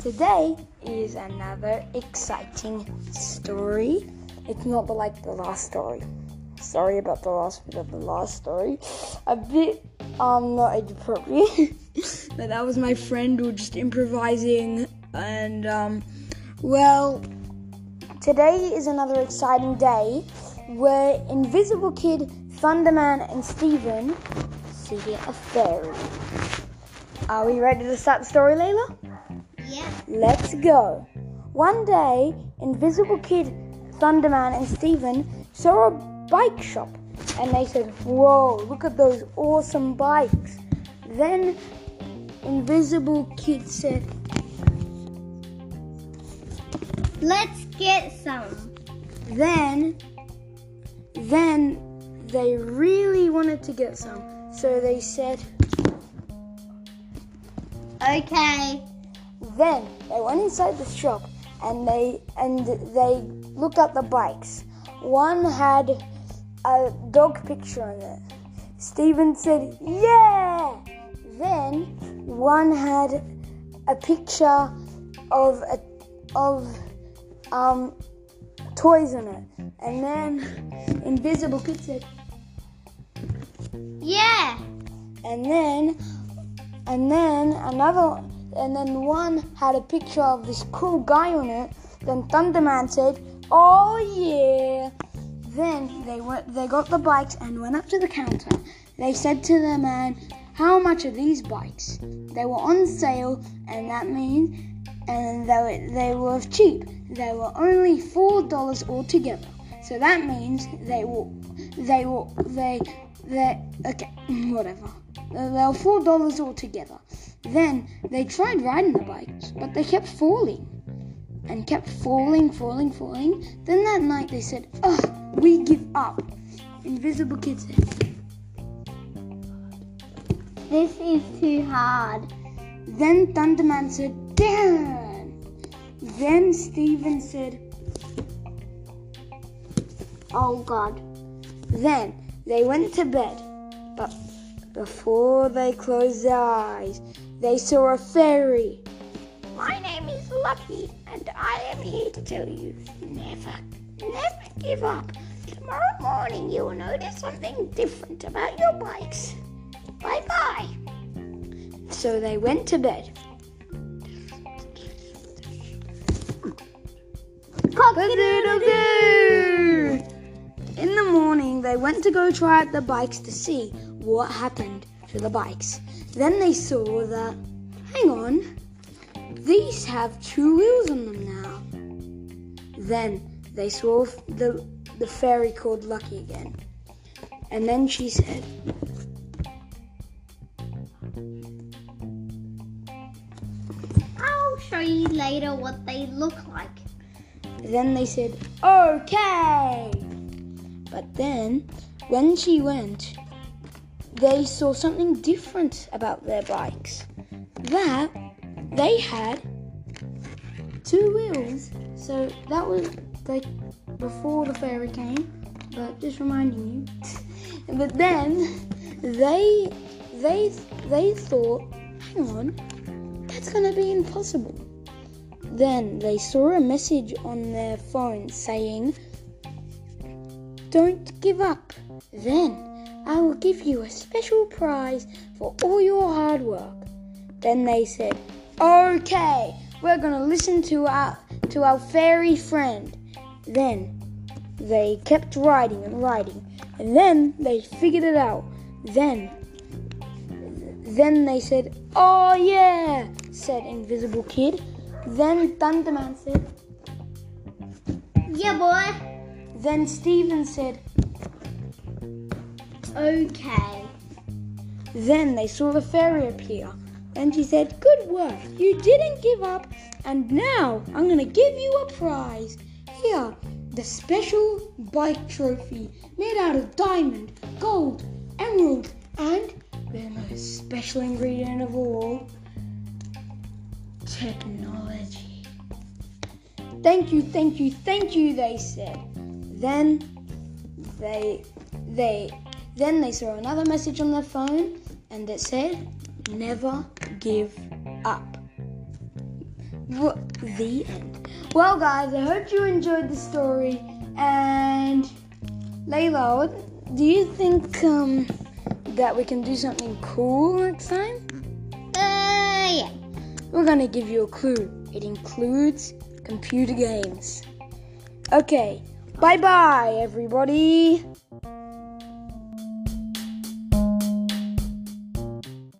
today is another exciting story. It's not the, like the last story. Sorry about the last bit of the last story. A bit um not age appropriate. but that was my friend who was just improvising and um well today is another exciting day where Invisible Kid, Thunderman and Steven see a fairy. Are we ready to start the story, Layla? Yeah. Let's go. One day, Invisible Kid, Thunderman, and Steven saw a bike shop and they said, Whoa, look at those awesome bikes. Then, Invisible Kid said, Let's get some. Then, then they really wanted to get some. So they said, Okay. Then they went inside the shop and they and they looked at the bikes. One had a dog picture on it. Steven said, "Yeah." Then one had a picture of a, of um toys on it. And then Invisible Kid said, Yeah. and then and then another and then one had a picture of this cool guy on it then thunderman said oh yeah. Then they went they got the bikes and went up to the counter. They said to the man how much are these bikes? They were on sale and that means and they were, they were cheap. They were only four dollars altogether. So that means they were they were they they okay whatever. They were four dollars altogether then they tried riding the bikes but they kept falling and kept falling falling falling then that night they said ugh we give up invisible kid said This is too hard. then thunderman said damn then steven said Oh God. Then they went to bed, but before they closed their eyes, they saw a fairy. My name is Lucky, and I am here to tell you never, never give up. Tomorrow morning you will notice something different about your bikes. Bye bye. So they went to bed. Cock-a-doodle-doo! In the morning, they went to go try out the bikes to see what happened to the bikes. Then they saw that, hang on, these have two wheels on them now. Then they saw the, the fairy called Lucky again. And then she said, I'll show you later what they look like. Then they said, okay. But then, when she went, they saw something different about their bikes. That they had two wheels. So that was like before the fairy came, but just reminding you. but then they they they thought, hang on, that's gonna be impossible. Then they saw a message on their phone saying, Don't give up. Then I will give you a special prize for all your hard work. Then they said, Okay, we're gonna listen to our to our fairy friend. Then they kept riding and riding, and then they figured it out. Then then they said, Oh yeah, said Invisible Kid. Then Thunderman said, Yeah, boy. then Steven said, Okay. Then they saw the fairy appear, and she said, Good work, you didn't give up, and now I'm gonna give you a prize. Here, the special bike trophy made out of diamond, gold, emerald, and the most special ingredient of all technology. Thank you, thank you, thank you, they said. Then they they then they saw another message on their phone and it said never give up. The end. Well, guys, I hope you enjoyed the story. And Layla, do you think um, that we can do something cool next time? Uh, yeah. We're gonna give you a clue. It includes computer games. Okay, bye bye, everybody.